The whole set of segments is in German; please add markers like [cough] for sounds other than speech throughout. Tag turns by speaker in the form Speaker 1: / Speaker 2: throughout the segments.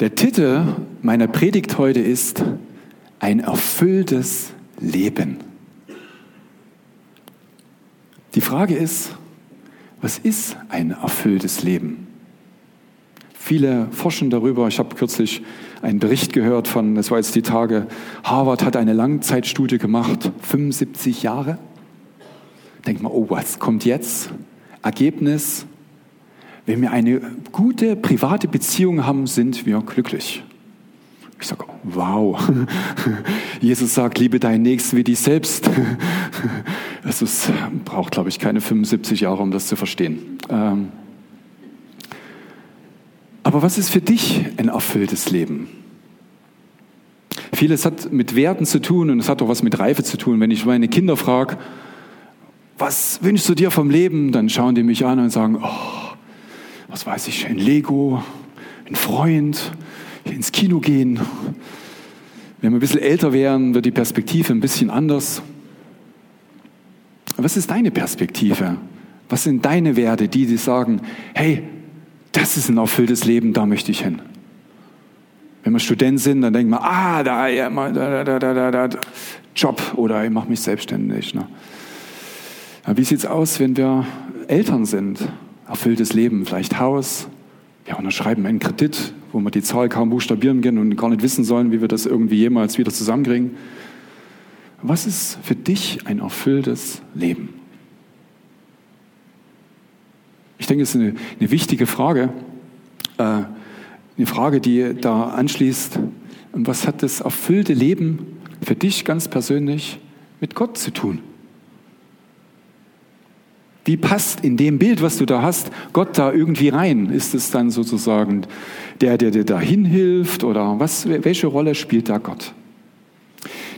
Speaker 1: Der Titel meiner Predigt heute ist Ein erfülltes Leben. Die Frage ist, was ist ein erfülltes Leben? Viele forschen darüber. Ich habe kürzlich einen Bericht gehört von, das war jetzt die Tage, Harvard hat eine Langzeitstudie gemacht, 75 Jahre. Denkt man, oh, was kommt jetzt? Ergebnis, wenn wir eine gute private Beziehung haben, sind wir glücklich. Ich sage, wow. [laughs] Jesus sagt, liebe deinen Nächsten wie dich selbst. [laughs] Es ist, braucht, glaube ich, keine 75 Jahre, um das zu verstehen. Ähm, aber was ist für dich ein erfülltes Leben? Vieles hat mit Werten zu tun und es hat auch was mit Reife zu tun. Wenn ich meine Kinder frage, was wünschst du dir vom Leben, dann schauen die mich an und sagen, oh, was weiß ich, ein Lego, ein Freund, ins Kino gehen. Wenn wir ein bisschen älter wären, wird die Perspektive ein bisschen anders. Was ist deine Perspektive? Was sind deine Werte, die, die sagen, hey, das ist ein erfülltes Leben, da möchte ich hin. Wenn wir Student sind, dann denken wir, ah, da, ja, da, da, da, da, da, Job oder ich mache mich selbstständig. Ne? Ja, wie sieht es aus, wenn wir Eltern sind? Erfülltes Leben, vielleicht Haus. Wir unterschreiben einen Kredit, wo wir die Zahl kaum buchstabieren können und gar nicht wissen sollen, wie wir das irgendwie jemals wieder zusammenkriegen. Was ist für dich ein erfülltes Leben? Ich denke, es ist eine, eine wichtige Frage, äh, eine Frage, die da anschließt. Und was hat das erfüllte Leben für dich ganz persönlich mit Gott zu tun? Wie passt in dem Bild, was du da hast, Gott da irgendwie rein? Ist es dann sozusagen der, der dir dahin hilft oder was, welche Rolle spielt da Gott?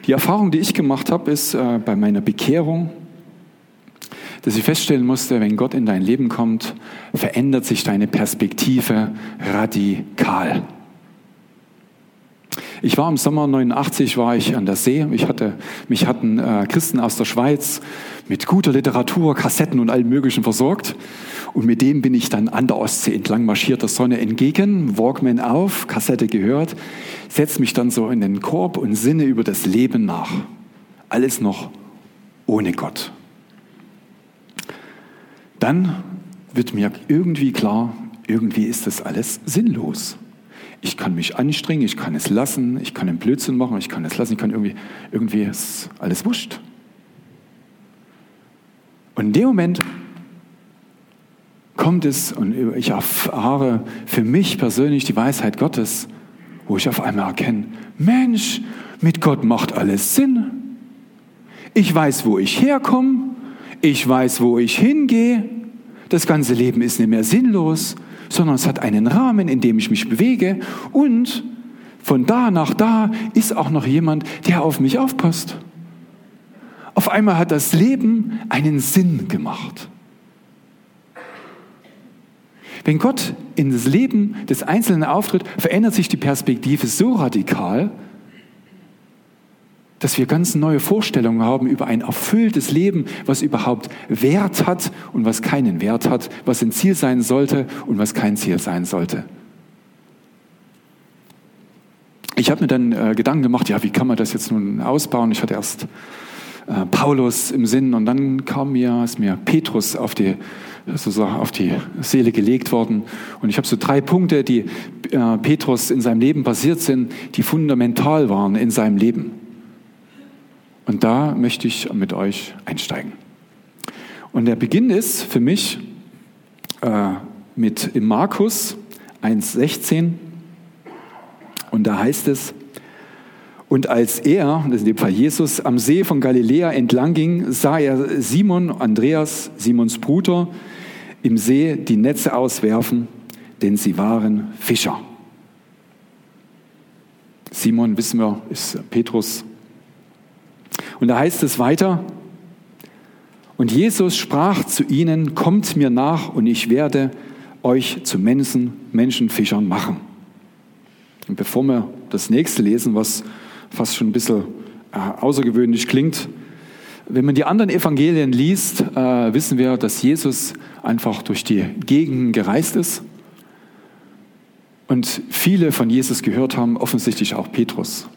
Speaker 1: Die Erfahrung, die ich gemacht habe, ist äh, bei meiner Bekehrung, dass ich feststellen musste, wenn Gott in dein Leben kommt, verändert sich deine Perspektive radikal. Ich war im Sommer 89 war ich an der See. Ich hatte, mich hatten äh, Christen aus der Schweiz mit guter Literatur, Kassetten und allem Möglichen versorgt. Und mit dem bin ich dann an der Ostsee entlang marschiert, der Sonne entgegen, Walkman auf, Kassette gehört, setze mich dann so in den Korb und sinne über das Leben nach. Alles noch ohne Gott. Dann wird mir irgendwie klar, irgendwie ist das alles sinnlos. Ich kann mich anstrengen, ich kann es lassen, ich kann einen Blödsinn machen, ich kann es lassen, ich kann irgendwie, irgendwie ist alles wurscht. Und in dem Moment kommt es und ich erfahre für mich persönlich die Weisheit Gottes, wo ich auf einmal erkenne, Mensch, mit Gott macht alles Sinn. Ich weiß, wo ich herkomme, ich weiß, wo ich hingehe. Das ganze Leben ist nicht mehr sinnlos, sondern es hat einen Rahmen, in dem ich mich bewege und von da nach da ist auch noch jemand, der auf mich aufpasst. Auf einmal hat das Leben einen Sinn gemacht. Wenn Gott in das Leben des Einzelnen auftritt, verändert sich die Perspektive so radikal, dass wir ganz neue Vorstellungen haben über ein erfülltes Leben, was überhaupt Wert hat und was keinen Wert hat, was ein Ziel sein sollte und was kein Ziel sein sollte. Ich habe mir dann äh, Gedanken gemacht, ja, wie kann man das jetzt nun ausbauen? Ich hatte erst äh, Paulus im Sinn und dann kam mir, ist mir Petrus auf die, sozusagen auf die Seele gelegt worden. Und ich habe so drei Punkte, die äh, Petrus in seinem Leben passiert sind, die fundamental waren in seinem Leben. Und da möchte ich mit euch einsteigen. Und der Beginn ist für mich äh, mit im Markus 1,16. Und da heißt es, und als er, das ist in dem Fall Jesus, am See von Galiläa entlang ging, sah er Simon, Andreas, Simons Bruder, im See die Netze auswerfen, denn sie waren Fischer. Simon, wissen wir, ist Petrus und da heißt es weiter, und Jesus sprach zu ihnen, kommt mir nach und ich werde euch zu Menschen, Menschenfischern machen. Und bevor wir das nächste lesen, was fast schon ein bisschen äh, außergewöhnlich klingt, wenn man die anderen Evangelien liest, äh, wissen wir, dass Jesus einfach durch die Gegenden gereist ist Und viele von Jesus gehört haben, offensichtlich auch Petrus.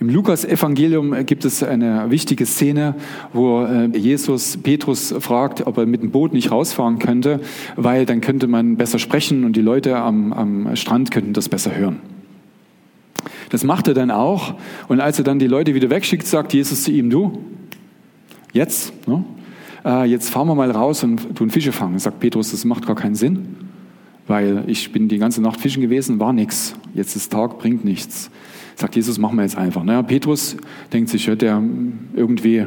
Speaker 1: Im Lukas-Evangelium gibt es eine wichtige Szene, wo äh, Jesus Petrus fragt, ob er mit dem Boot nicht rausfahren könnte, weil dann könnte man besser sprechen und die Leute am, am Strand könnten das besser hören. Das macht er dann auch. Und als er dann die Leute wieder wegschickt, sagt Jesus zu ihm, du, jetzt, ne, äh, jetzt fahren wir mal raus und tun Fische fangen. Sagt Petrus, das macht gar keinen Sinn, weil ich bin die ganze Nacht fischen gewesen, war nichts. Jetzt ist Tag, bringt nichts. Sagt Jesus, machen wir jetzt einfach. Naja, Petrus denkt sich, ja, der irgendwie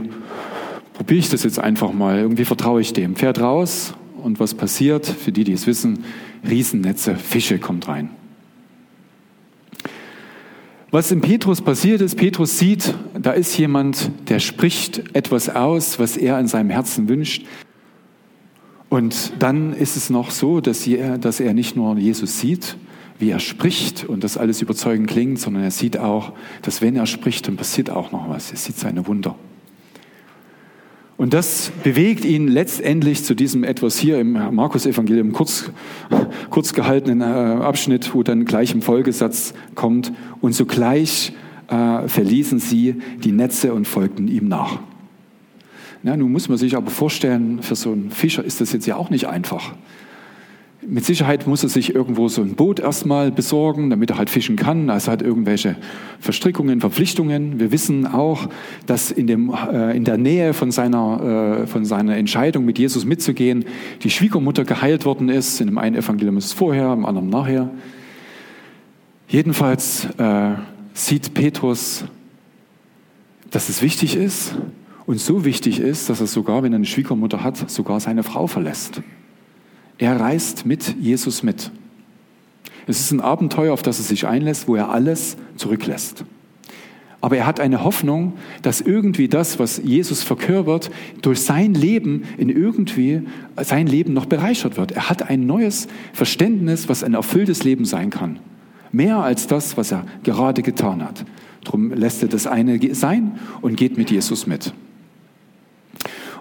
Speaker 1: probiere ich das jetzt einfach mal, irgendwie vertraue ich dem. Fährt raus und was passiert? Für die, die es wissen, Riesennetze, Fische kommt rein. Was in Petrus passiert ist, Petrus sieht, da ist jemand, der spricht etwas aus, was er in seinem Herzen wünscht. Und dann ist es noch so, dass er, dass er nicht nur Jesus sieht, wie er spricht und das alles überzeugend klingt, sondern er sieht auch, dass wenn er spricht, dann passiert auch noch was. Er sieht seine Wunder. Und das bewegt ihn letztendlich zu diesem etwas hier im Markus-Evangelium kurz, kurz gehaltenen äh, Abschnitt, wo dann gleich im Folgesatz kommt, und sogleich äh, verließen sie die Netze und folgten ihm nach. Na, nun muss man sich aber vorstellen, für so einen Fischer ist das jetzt ja auch nicht einfach. Mit Sicherheit muss er sich irgendwo so ein Boot erstmal besorgen, damit er halt fischen kann. Also hat irgendwelche Verstrickungen, Verpflichtungen. Wir wissen auch, dass in, dem, äh, in der Nähe von seiner, äh, von seiner Entscheidung, mit Jesus mitzugehen, die Schwiegermutter geheilt worden ist. In dem einen Evangelium ist es vorher, im anderen nachher. Jedenfalls äh, sieht Petrus, dass es wichtig ist und so wichtig ist, dass er sogar, wenn er eine Schwiegermutter hat, sogar seine Frau verlässt. Er reist mit Jesus mit. Es ist ein Abenteuer, auf das er sich einlässt, wo er alles zurücklässt. Aber er hat eine Hoffnung, dass irgendwie das, was Jesus verkörpert, durch sein Leben in irgendwie sein Leben noch bereichert wird. Er hat ein neues Verständnis, was ein erfülltes Leben sein kann. Mehr als das, was er gerade getan hat. Darum lässt er das eine sein und geht mit Jesus mit.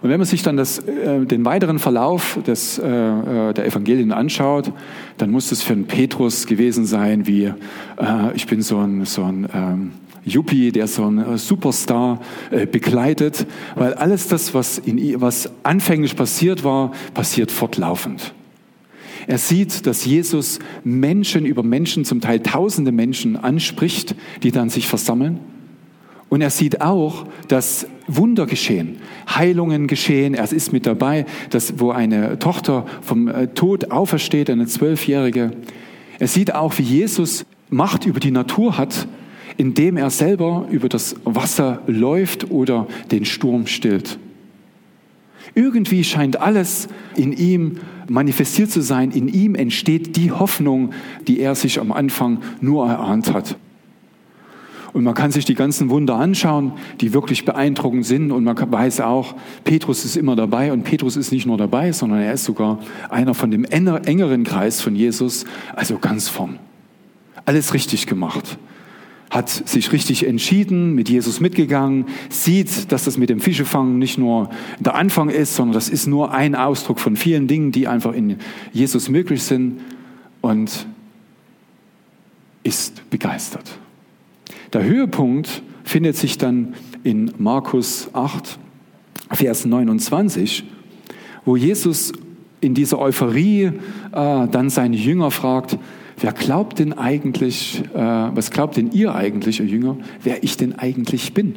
Speaker 1: Und wenn man sich dann das, äh, den weiteren Verlauf des, äh, äh, der Evangelien anschaut, dann muss es für einen Petrus gewesen sein, wie äh, ich bin so ein, so ein ähm, Yuppie, der so ein Superstar äh, begleitet, weil alles das, was, in, was anfänglich passiert war, passiert fortlaufend. Er sieht, dass Jesus Menschen über Menschen, zum Teil tausende Menschen anspricht, die dann sich versammeln. Und er sieht auch, dass Wunder geschehen, Heilungen geschehen. Er ist mit dabei, dass, wo eine Tochter vom äh, Tod aufersteht, eine Zwölfjährige. Er sieht auch, wie Jesus Macht über die Natur hat, indem er selber über das Wasser läuft oder den Sturm stillt. Irgendwie scheint alles in ihm manifestiert zu sein. In ihm entsteht die Hoffnung, die er sich am Anfang nur erahnt hat. Und man kann sich die ganzen Wunder anschauen, die wirklich beeindruckend sind. Und man weiß auch, Petrus ist immer dabei. Und Petrus ist nicht nur dabei, sondern er ist sogar einer von dem engeren Kreis von Jesus, also ganz vorn. Alles richtig gemacht. Hat sich richtig entschieden, mit Jesus mitgegangen, sieht, dass das mit dem Fischefangen nicht nur der Anfang ist, sondern das ist nur ein Ausdruck von vielen Dingen, die einfach in Jesus möglich sind und ist begeistert. Der Höhepunkt findet sich dann in Markus 8, Vers 29, wo Jesus in dieser Euphorie äh, dann seine Jünger fragt, wer glaubt denn eigentlich, äh, was glaubt denn ihr eigentlich, ihr Jünger, wer ich denn eigentlich bin?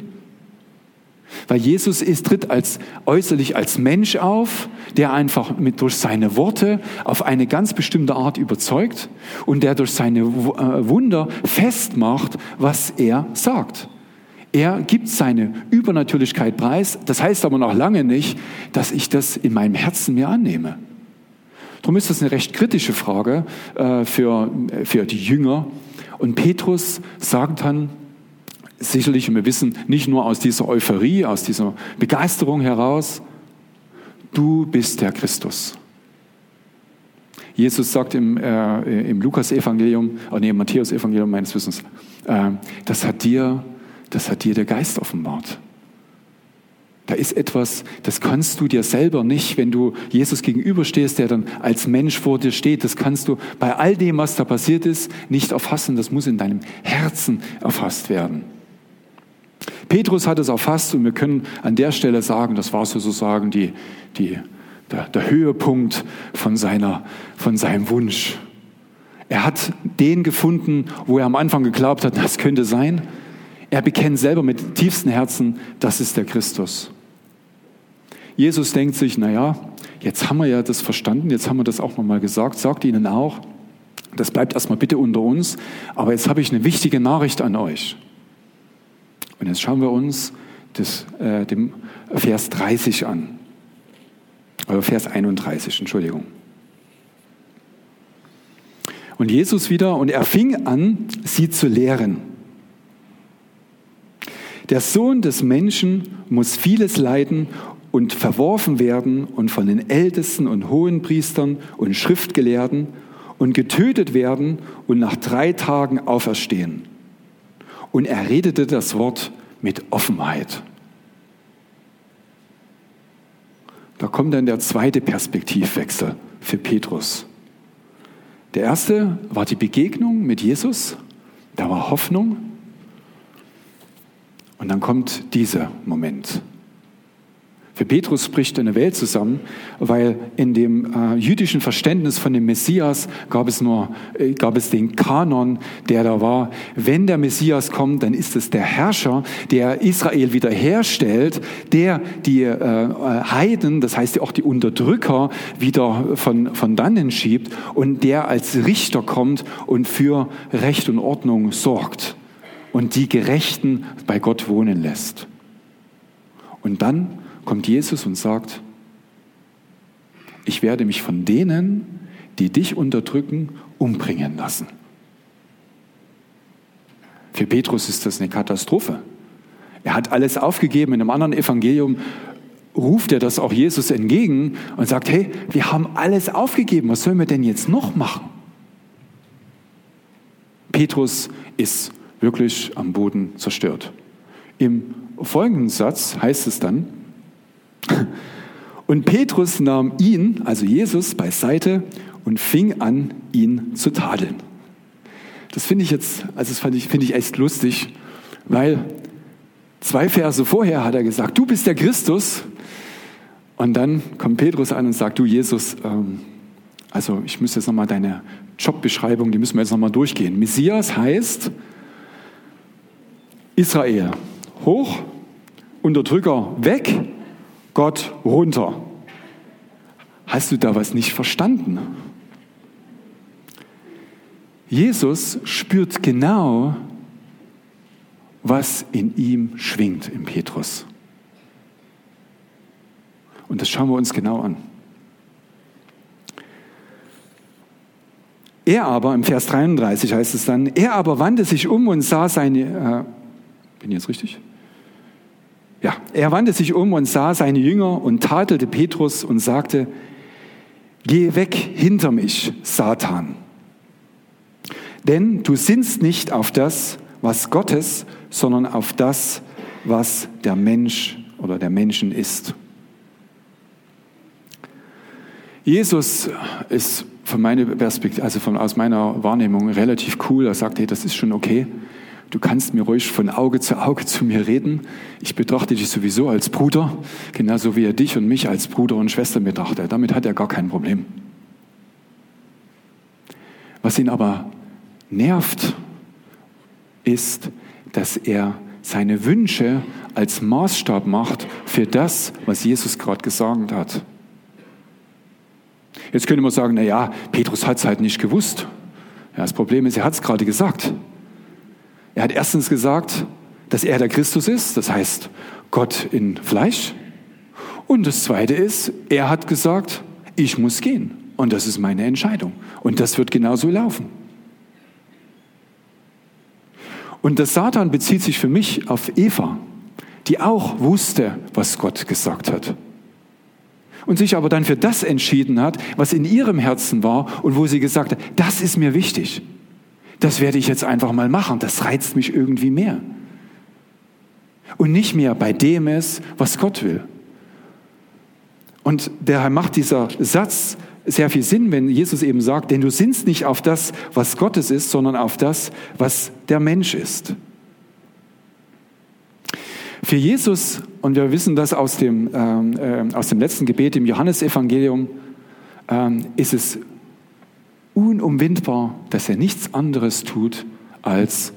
Speaker 1: Weil Jesus ist, tritt als, äußerlich als Mensch auf, der einfach mit, durch seine Worte auf eine ganz bestimmte Art überzeugt und der durch seine äh, Wunder festmacht, was er sagt. Er gibt seine Übernatürlichkeit preis. Das heißt aber noch lange nicht, dass ich das in meinem Herzen mir annehme. Darum ist das eine recht kritische Frage äh, für, für die Jünger. Und Petrus sagt dann, sicherlich, und wir wissen nicht nur aus dieser Euphorie, aus dieser Begeisterung heraus, du bist der Christus. Jesus sagt im, äh, im Lukas-Evangelium, oh nee, Matthäus-Evangelium meines Wissens, äh, das, hat dir, das hat dir der Geist offenbart. Da ist etwas, das kannst du dir selber nicht, wenn du Jesus gegenüberstehst, der dann als Mensch vor dir steht. Das kannst du bei all dem, was da passiert ist, nicht erfassen. Das muss in deinem Herzen erfasst werden. Petrus hat es erfasst und wir können an der Stelle sagen, das war sozusagen die, die, der, der Höhepunkt von, seiner, von seinem Wunsch. Er hat den gefunden, wo er am Anfang geglaubt hat, das könnte sein. Er bekennt selber mit tiefstem Herzen, das ist der Christus. Jesus denkt sich, naja, jetzt haben wir ja das verstanden, jetzt haben wir das auch nochmal gesagt, sagt Ihnen auch, das bleibt erstmal bitte unter uns, aber jetzt habe ich eine wichtige Nachricht an euch. Und jetzt schauen wir uns das, äh, dem Vers 30 an. Oder Vers 31, Entschuldigung. Und Jesus wieder, und er fing an, sie zu lehren. Der Sohn des Menschen muss vieles leiden und verworfen werden und von den Ältesten und Hohenpriestern und Schriftgelehrten und getötet werden und nach drei Tagen auferstehen. Und er redete das Wort mit Offenheit. Da kommt dann der zweite Perspektivwechsel für Petrus. Der erste war die Begegnung mit Jesus, da war Hoffnung. Und dann kommt dieser Moment. Für Petrus spricht eine Welt zusammen, weil in dem äh, jüdischen Verständnis von dem Messias gab es nur, äh, gab es den Kanon, der da war. Wenn der Messias kommt, dann ist es der Herrscher, der Israel wiederherstellt, der die äh, Heiden, das heißt auch die Unterdrücker, wieder von, von dannen schiebt und der als Richter kommt und für Recht und Ordnung sorgt und die Gerechten bei Gott wohnen lässt. Und dann kommt Jesus und sagt, ich werde mich von denen, die dich unterdrücken, umbringen lassen. Für Petrus ist das eine Katastrophe. Er hat alles aufgegeben. In einem anderen Evangelium ruft er das auch Jesus entgegen und sagt, hey, wir haben alles aufgegeben. Was sollen wir denn jetzt noch machen? Petrus ist wirklich am Boden zerstört. Im folgenden Satz heißt es dann, und Petrus nahm ihn, also Jesus, beiseite und fing an, ihn zu tadeln. Das finde ich jetzt, also das finde ich, find ich echt lustig, weil zwei Verse vorher hat er gesagt, du bist der Christus. Und dann kommt Petrus an und sagt, du Jesus, ähm, also ich muss jetzt nochmal deine Jobbeschreibung, die müssen wir jetzt nochmal durchgehen. Messias heißt Israel hoch, Unterdrücker weg Gott runter. Hast du da was nicht verstanden? Jesus spürt genau, was in ihm schwingt, im Petrus. Und das schauen wir uns genau an. Er aber, im Vers 33 heißt es dann, er aber wandte sich um und sah seine, äh, bin ich jetzt richtig? Ja, er wandte sich um und sah seine Jünger und tadelte Petrus und sagte, Geh weg hinter mich, Satan. Denn du sinnst nicht auf das, was Gottes, sondern auf das, was der Mensch oder der Menschen ist. Jesus ist von meiner Perspektive, also von, aus meiner Wahrnehmung relativ cool. Er sagt, hey, das ist schon okay. Du kannst mir ruhig von Auge zu Auge zu mir reden. Ich betrachte dich sowieso als Bruder, genauso wie er dich und mich als Bruder und Schwester betrachtet. Damit hat er gar kein Problem. Was ihn aber nervt, ist, dass er seine Wünsche als Maßstab macht für das, was Jesus gerade gesagt hat. Jetzt könnte man sagen, na ja, Petrus hat es halt nicht gewusst. Ja, das Problem ist, er hat es gerade gesagt. Er hat erstens gesagt, dass er der Christus ist, das heißt Gott in Fleisch. Und das Zweite ist, er hat gesagt, ich muss gehen. Und das ist meine Entscheidung. Und das wird genauso laufen. Und das Satan bezieht sich für mich auf Eva, die auch wusste, was Gott gesagt hat. Und sich aber dann für das entschieden hat, was in ihrem Herzen war und wo sie gesagt hat, das ist mir wichtig das werde ich jetzt einfach mal machen. Das reizt mich irgendwie mehr. und nicht mehr bei dem ist, was Gott will. Und daher macht dieser Satz sehr viel Sinn, wenn Jesus eben sagt, denn du sinnst nicht auf das, was Gottes ist, sondern auf das, was der Mensch ist. Für Jesus, und wir wissen das aus dem, ähm, äh, aus dem letzten Gebet im Johannesevangelium, ähm, ist es unumwindbar, dass er nichts anderes tut, als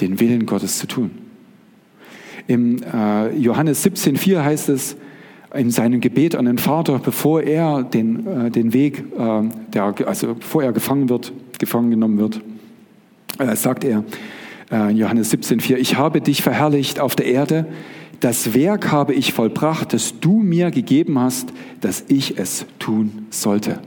Speaker 1: den Willen Gottes zu tun. Im äh, Johannes 17,4 heißt es in seinem Gebet an den Vater, bevor er den, äh, den Weg, äh, der, also bevor er gefangen wird, gefangen genommen wird, äh, sagt er, äh, Johannes 17,4, ich habe dich verherrlicht auf der Erde, das Werk habe ich vollbracht, das du mir gegeben hast, dass ich es tun sollte.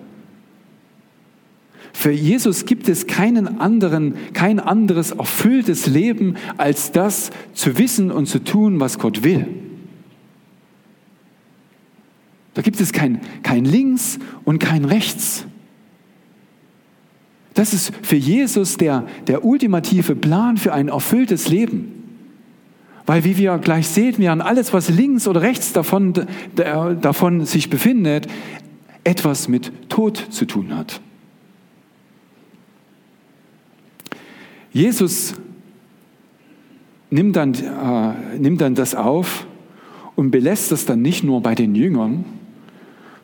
Speaker 1: Für Jesus gibt es keinen anderen, kein anderes erfülltes Leben, als das zu wissen und zu tun, was Gott will. Da gibt es kein, kein Links und kein Rechts. Das ist für Jesus der, der ultimative Plan für ein erfülltes Leben. Weil, wie wir gleich sehen werden, alles, was links oder rechts davon, davon sich befindet, etwas mit Tod zu tun hat. Jesus nimmt dann, äh, nimmt dann das auf und belässt es dann nicht nur bei den Jüngern,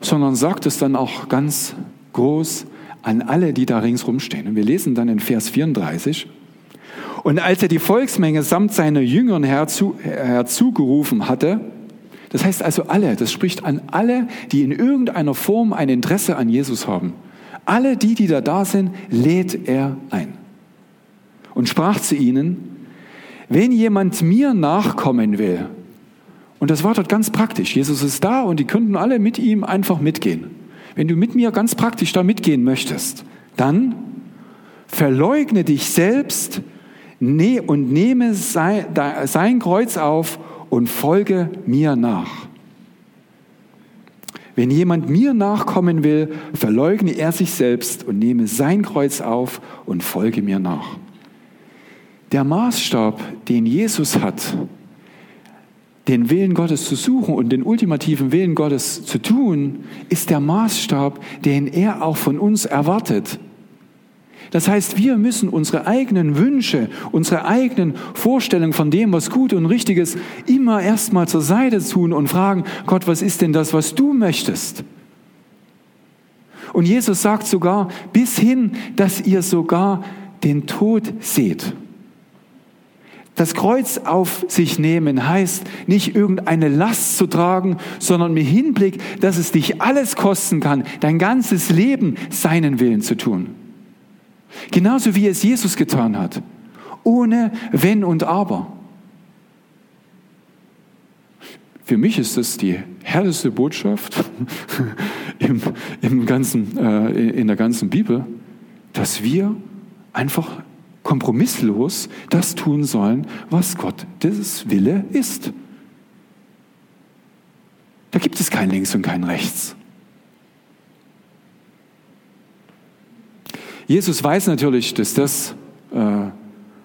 Speaker 1: sondern sagt es dann auch ganz groß an alle, die da ringsrum stehen. Und wir lesen dann in Vers 34. Und als er die Volksmenge samt seiner Jüngern herzu, herzugerufen hatte, das heißt also alle, das spricht an alle, die in irgendeiner Form ein Interesse an Jesus haben. Alle die, die da da sind, lädt er ein und sprach zu ihnen, wenn jemand mir nachkommen will, und das war dort ganz praktisch, Jesus ist da und die könnten alle mit ihm einfach mitgehen. Wenn du mit mir ganz praktisch da mitgehen möchtest, dann verleugne dich selbst und nehme sein Kreuz auf und folge mir nach. Wenn jemand mir nachkommen will, verleugne er sich selbst und nehme sein Kreuz auf und folge mir nach. Der Maßstab, den Jesus hat, den Willen Gottes zu suchen und den ultimativen Willen Gottes zu tun, ist der Maßstab, den er auch von uns erwartet. Das heißt, wir müssen unsere eigenen Wünsche, unsere eigenen Vorstellungen von dem, was gut und richtig ist, immer erstmal zur Seite tun und fragen, Gott, was ist denn das, was du möchtest? Und Jesus sagt sogar, bis hin, dass ihr sogar den Tod seht. Das Kreuz auf sich nehmen heißt nicht irgendeine Last zu tragen, sondern mit Hinblick, dass es dich alles kosten kann, dein ganzes Leben seinen Willen zu tun. Genauso wie es Jesus getan hat, ohne Wenn und Aber. Für mich ist das die härteste Botschaft [laughs] im, im ganzen, äh, in der ganzen Bibel, dass wir einfach kompromisslos das tun sollen, was Gottes Wille ist. Da gibt es kein Links und kein Rechts. Jesus weiß natürlich, dass das äh,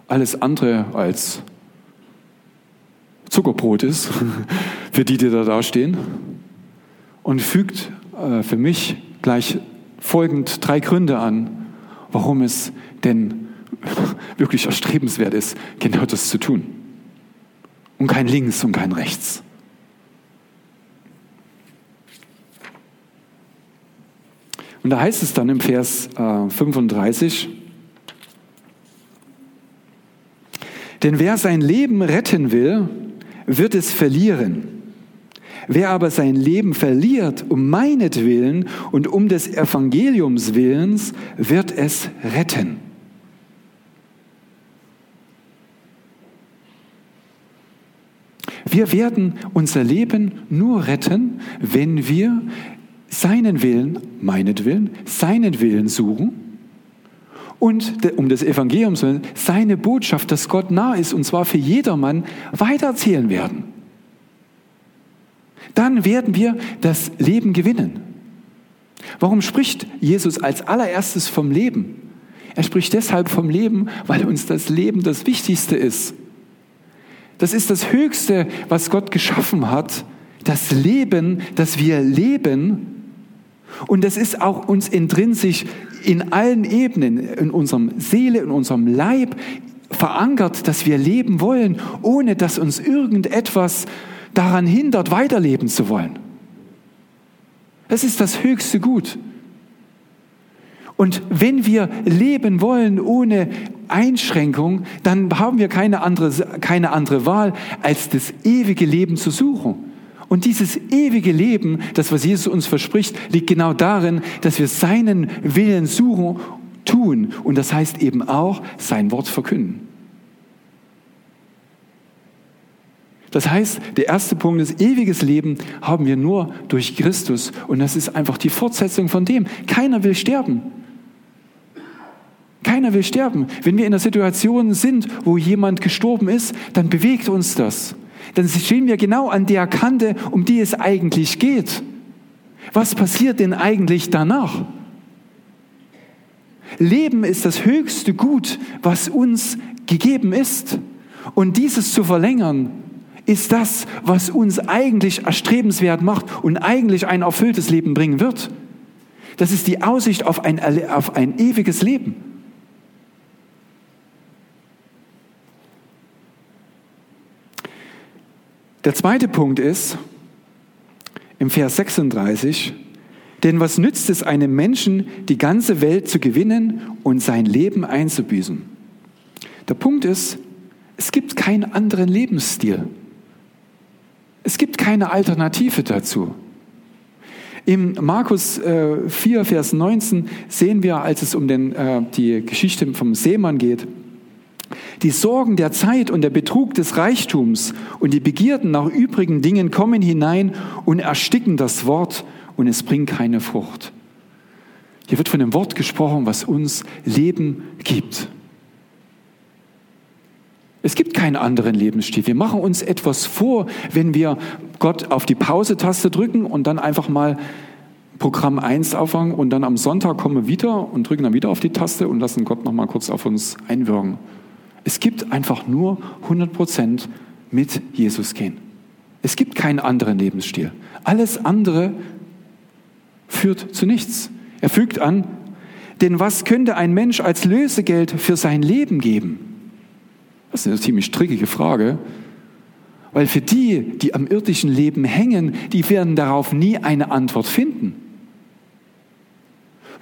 Speaker 1: alles andere als Zuckerbrot ist [laughs] für die, die da dastehen und fügt äh, für mich gleich folgend drei Gründe an, warum es denn [laughs] wirklich erstrebenswert ist, genau das zu tun. Und kein links und kein rechts. Und da heißt es dann im Vers äh, 35, denn wer sein Leben retten will, wird es verlieren. Wer aber sein Leben verliert um meinetwillen und um des Evangeliums willens, wird es retten. Wir werden unser Leben nur retten, wenn wir seinen Willen, meinetwillen, seinen Willen suchen und um des Evangeliums willen seine Botschaft, dass Gott nah ist und zwar für jedermann, weitererzählen werden. Dann werden wir das Leben gewinnen. Warum spricht Jesus als allererstes vom Leben? Er spricht deshalb vom Leben, weil uns das Leben das Wichtigste ist. Das ist das Höchste, was Gott geschaffen hat. Das Leben, das wir leben. Und das ist auch uns intrinsisch in allen Ebenen, in unserem Seele, in unserem Leib verankert, dass wir leben wollen, ohne dass uns irgendetwas daran hindert, weiterleben zu wollen. Das ist das höchste Gut. Und wenn wir leben wollen ohne Einschränkung, dann haben wir keine andere, keine andere Wahl, als das ewige Leben zu suchen. Und dieses ewige Leben, das was Jesus uns verspricht, liegt genau darin, dass wir seinen Willen suchen, tun. Und das heißt eben auch sein Wort verkünden. Das heißt, der erste Punkt ist, ewiges Leben haben wir nur durch Christus. Und das ist einfach die Fortsetzung von dem. Keiner will sterben. Keiner will sterben. Wenn wir in einer Situation sind, wo jemand gestorben ist, dann bewegt uns das. Dann stehen wir genau an der Kante, um die es eigentlich geht. Was passiert denn eigentlich danach? Leben ist das höchste Gut, was uns gegeben ist. Und dieses zu verlängern, ist das, was uns eigentlich erstrebenswert macht und eigentlich ein erfülltes Leben bringen wird. Das ist die Aussicht auf ein, auf ein ewiges Leben. Der zweite Punkt ist im Vers 36, denn was nützt es einem Menschen, die ganze Welt zu gewinnen und sein Leben einzubüßen? Der Punkt ist, es gibt keinen anderen Lebensstil. Es gibt keine Alternative dazu. Im Markus 4, äh, Vers 19 sehen wir, als es um den, äh, die Geschichte vom Seemann geht, die Sorgen der Zeit und der Betrug des Reichtums und die Begierden nach übrigen Dingen kommen hinein und ersticken das Wort und es bringt keine Frucht. Hier wird von dem Wort gesprochen, was uns Leben gibt. Es gibt keinen anderen Lebensstil. Wir machen uns etwas vor, wenn wir Gott auf die Pause-Taste drücken und dann einfach mal Programm 1 auffangen und dann am Sonntag kommen wir wieder und drücken dann wieder auf die Taste und lassen Gott noch mal kurz auf uns einwirken. Es gibt einfach nur 100 Prozent mit Jesus gehen. Es gibt keinen anderen Lebensstil. Alles andere führt zu nichts. Er fügt an, denn was könnte ein Mensch als Lösegeld für sein Leben geben? Das ist eine ziemlich trickige Frage, weil für die, die am irdischen Leben hängen, die werden darauf nie eine Antwort finden.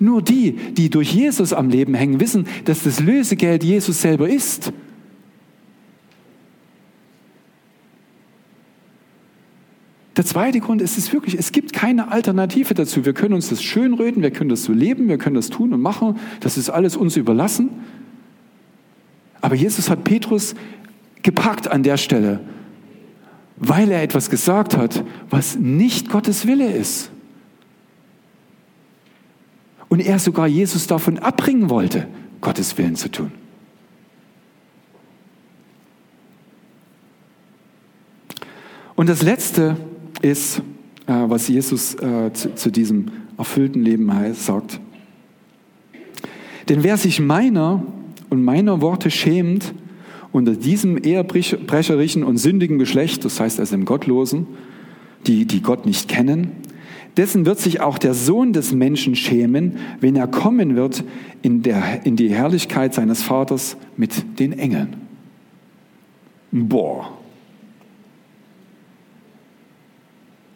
Speaker 1: Nur die, die durch Jesus am Leben hängen, wissen, dass das Lösegeld Jesus selber ist. Der zweite Grund ist es wirklich, es gibt keine Alternative dazu. Wir können uns das schönreden, wir können das so leben, wir können das tun und machen. Das ist alles uns überlassen. Aber Jesus hat Petrus gepackt an der Stelle, weil er etwas gesagt hat, was nicht Gottes Wille ist. Und er sogar Jesus davon abbringen wollte, Gottes Willen zu tun. Und das Letzte ist, äh, was Jesus äh, zu, diesem erfüllten Leben sagt. Denn wer sich meiner und meiner Worte schämt, unter diesem ehebrecherischen und sündigen Geschlecht, das heißt also dem Gottlosen, die, die Gott nicht kennen, dessen wird sich auch der Sohn des Menschen schämen, wenn er kommen wird in, der, in die Herrlichkeit seines Vaters mit den Engeln. Boah.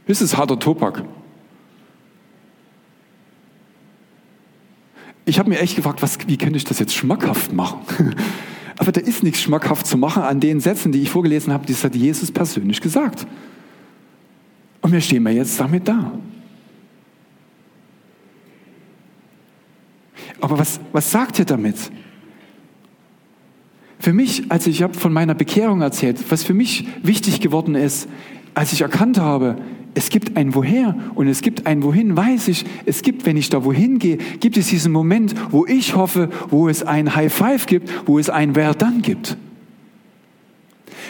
Speaker 1: Das ist harter Tobak. Ich habe mir echt gefragt, was, wie könnte ich das jetzt schmackhaft machen? [laughs] Aber da ist nichts schmackhaft zu machen an den Sätzen, die ich vorgelesen habe, das hat Jesus persönlich gesagt. Und wir stehen wir jetzt damit da. Aber was, was sagt er damit? Für mich, als ich habe von meiner Bekehrung erzählt, was für mich wichtig geworden ist, als ich erkannt habe, es gibt ein Woher und es gibt ein Wohin, weiß ich, es gibt, wenn ich da wohin gehe, gibt es diesen Moment, wo ich hoffe, wo es ein High Five gibt, wo es ein Wer dann gibt.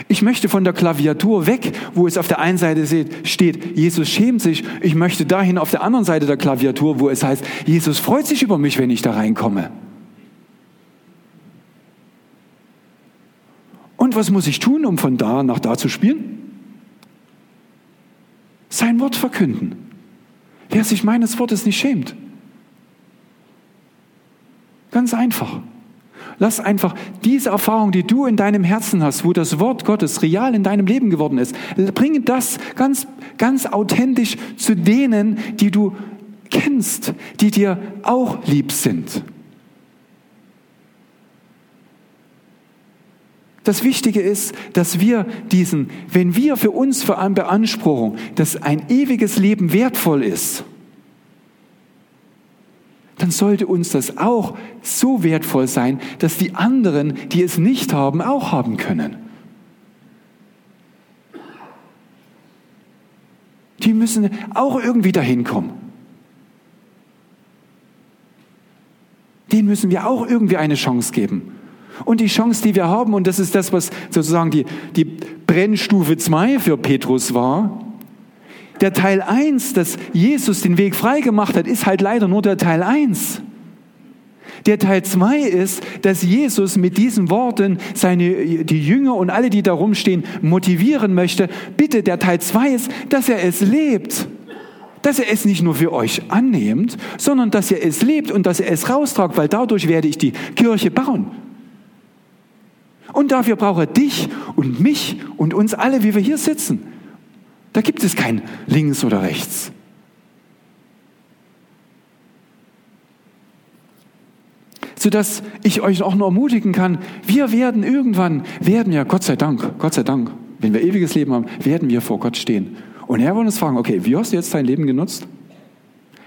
Speaker 1: Ich möchte von der Klaviatur weg, wo es auf der einen Seite steht, Jesus schämt sich. Ich möchte dahin auf der anderen Seite der Klaviatur, wo es heißt, Jesus freut sich über mich, wenn ich da reinkomme. Und was muss ich tun, um von da nach da zu spielen? Sein Wort verkünden. Wer sich meines Wortes nicht schämt. Ganz einfach. Lass einfach diese Erfahrung, die du in deinem Herzen hast, wo das Wort Gottes real in deinem Leben geworden ist, bring das ganz, ganz authentisch zu denen, die du kennst, die dir auch lieb sind. Das Wichtige ist, dass wir diesen, wenn wir für uns vor allem beanspruchen, dass ein ewiges Leben wertvoll ist, dann sollte uns das auch so wertvoll sein, dass die anderen, die es nicht haben, auch haben können. Die müssen auch irgendwie dahin kommen. Denen müssen wir auch irgendwie eine Chance geben. Und die Chance, die wir haben, und das ist das, was sozusagen die, die Brennstufe 2 für Petrus war, der Teil 1, dass Jesus den Weg freigemacht hat, ist halt leider nur der Teil 1. Der Teil 2 ist, dass Jesus mit diesen Worten seine, die Jünger und alle, die da rumstehen, motivieren möchte. Bitte, der Teil 2 ist, dass er es lebt. Dass er es nicht nur für euch annehmt, sondern dass er es lebt und dass er es raustragt, weil dadurch werde ich die Kirche bauen. Und dafür braucht er dich und mich und uns alle, wie wir hier sitzen. Da gibt es kein links oder rechts. Sodass ich euch auch nur ermutigen kann, wir werden irgendwann, werden ja, Gott sei Dank, Gott sei Dank, wenn wir ewiges Leben haben, werden wir vor Gott stehen. Und er wird uns fragen, okay, wie hast du jetzt dein Leben genutzt?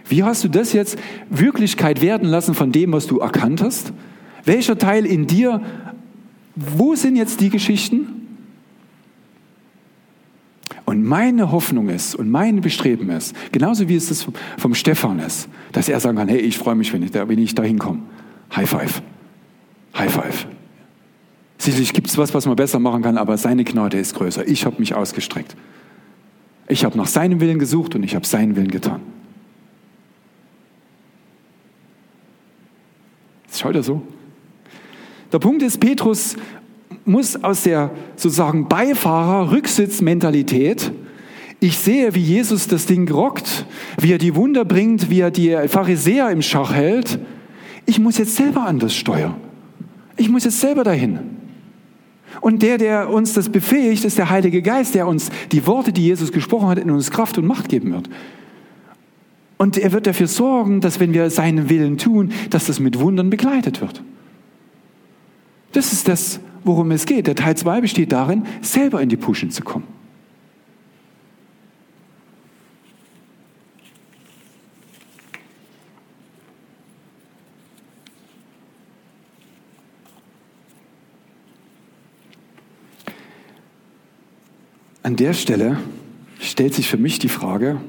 Speaker 1: Wie hast du das jetzt Wirklichkeit werden lassen von dem, was du erkannt hast? Welcher Teil in dir, wo sind jetzt die Geschichten? Und meine Hoffnung ist und mein Bestreben ist, genauso wie es das vom Stefan ist, dass er sagen kann, hey, ich freue mich, wenn ich da, wenn ich da hinkomme. High five. High five. Sicherlich gibt es was, was man besser machen kann, aber seine Gnade ist größer. Ich habe mich ausgestreckt. Ich habe nach seinem Willen gesucht und ich habe seinen Willen getan. Schaut er so? Der Punkt ist, Petrus muss aus der sozusagen Beifahrer-Rücksitz-Mentalität, ich sehe, wie Jesus das Ding rockt, wie er die Wunder bringt, wie er die Pharisäer im Schach hält. Ich muss jetzt selber anders steuern. Ich muss jetzt selber dahin. Und der, der uns das befähigt, ist der Heilige Geist, der uns die Worte, die Jesus gesprochen hat, in uns Kraft und Macht geben wird. Und er wird dafür sorgen, dass wenn wir seinen Willen tun, dass das mit Wundern begleitet wird. Das ist das, worum es geht. Der Teil 2 besteht darin, selber in die Puschen zu kommen. An der Stelle stellt sich für mich die Frage,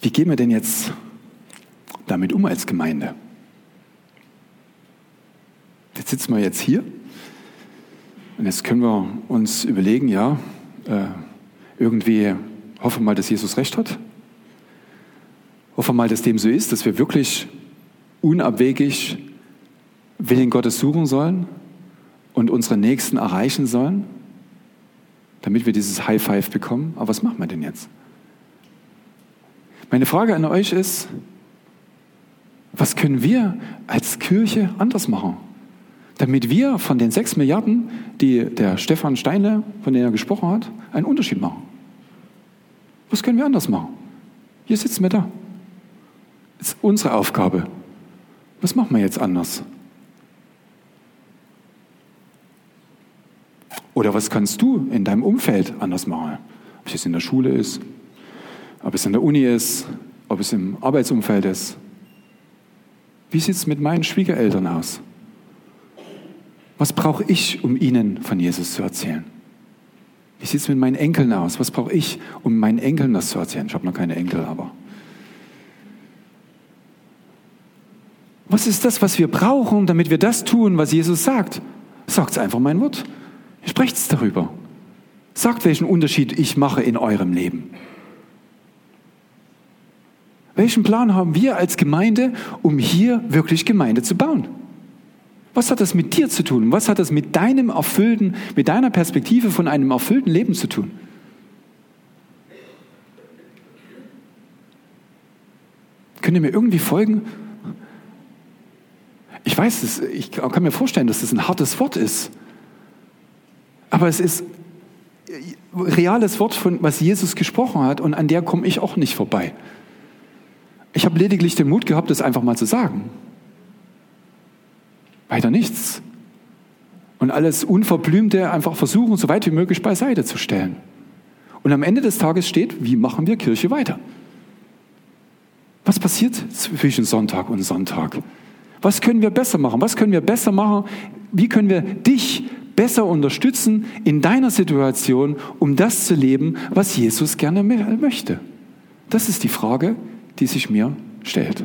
Speaker 1: wie gehen wir denn jetzt damit um als Gemeinde? Jetzt sitzen wir jetzt hier und jetzt können wir uns überlegen, ja, äh, irgendwie hoffen wir mal, dass Jesus recht hat. Hoffen wir mal, dass dem so ist, dass wir wirklich unabwegig Willen Gottes suchen sollen und unsere Nächsten erreichen sollen, damit wir dieses High Five bekommen. Aber was machen wir denn jetzt? Meine Frage an euch ist, was können wir als Kirche anders machen? Damit wir von den sechs Milliarden, die der Stefan Steine, von denen er gesprochen hat, einen Unterschied machen. Was können wir anders machen? Hier sitzen wir da. Das ist unsere Aufgabe. Was machen wir jetzt anders? Oder was kannst du in deinem Umfeld anders machen? Ob es in der Schule ist, ob es in der Uni ist, ob es im Arbeitsumfeld ist. Wie sieht es mit meinen Schwiegereltern aus? Was brauche ich, um ihnen von Jesus zu erzählen? Wie sieht es mit meinen Enkeln aus? Was brauche ich, um meinen Enkeln das zu erzählen? Ich habe noch keine Enkel, aber. Was ist das, was wir brauchen, damit wir das tun, was Jesus sagt? Sagt einfach mein Wort. Sprecht es darüber. Sagt, welchen Unterschied ich mache in eurem Leben. Welchen Plan haben wir als Gemeinde, um hier wirklich Gemeinde zu bauen? Was hat das mit dir zu tun? Was hat das mit deinem erfüllten, mit deiner Perspektive von einem erfüllten Leben zu tun? Könnt ihr mir irgendwie folgen? Ich weiß, ich kann mir vorstellen, dass das ein hartes Wort ist. Aber es ist reales Wort, von was Jesus gesprochen hat, und an der komme ich auch nicht vorbei. Ich habe lediglich den Mut gehabt, das einfach mal zu sagen. Weiter nichts. Und alles Unverblümte einfach versuchen, so weit wie möglich beiseite zu stellen. Und am Ende des Tages steht, wie machen wir Kirche weiter? Was passiert zwischen Sonntag und Sonntag? Was können wir besser machen? Was können wir besser machen? Wie können wir dich besser unterstützen in deiner Situation, um das zu leben, was Jesus gerne möchte? Das ist die Frage, die sich mir stellt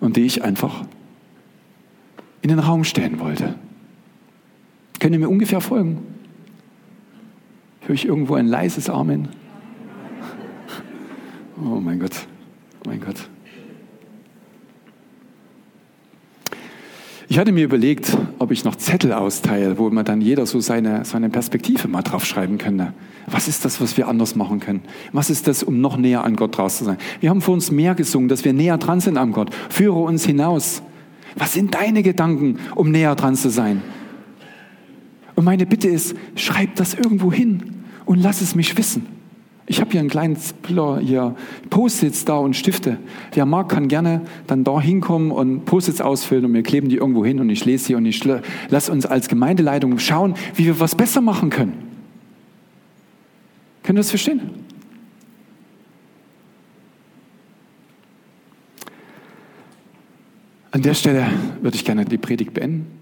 Speaker 1: und die ich einfach in den Raum stellen wollte. Könnt ihr mir ungefähr folgen? Höre ich irgendwo ein leises Amen? Oh mein Gott, oh mein Gott. Ich hatte mir überlegt, ob ich noch Zettel austeile, wo man dann jeder so seine, seine Perspektive mal draufschreiben könnte. Was ist das, was wir anders machen können? Was ist das, um noch näher an Gott draus zu sein? Wir haben vor uns mehr gesungen, dass wir näher dran sind an Gott. Führe uns hinaus. Was sind deine Gedanken, um näher dran zu sein? Und meine Bitte ist, schreib das irgendwo hin und lass es mich wissen. Ich habe hier einen kleinen hier Post-its da und Stifte. Wer mag, kann gerne dann da hinkommen und Post-its ausfüllen und wir kleben die irgendwo hin und ich lese sie und ich lasse uns als Gemeindeleitung schauen, wie wir was besser machen können. Können ihr das verstehen? An der Stelle würde ich gerne die Predigt beenden.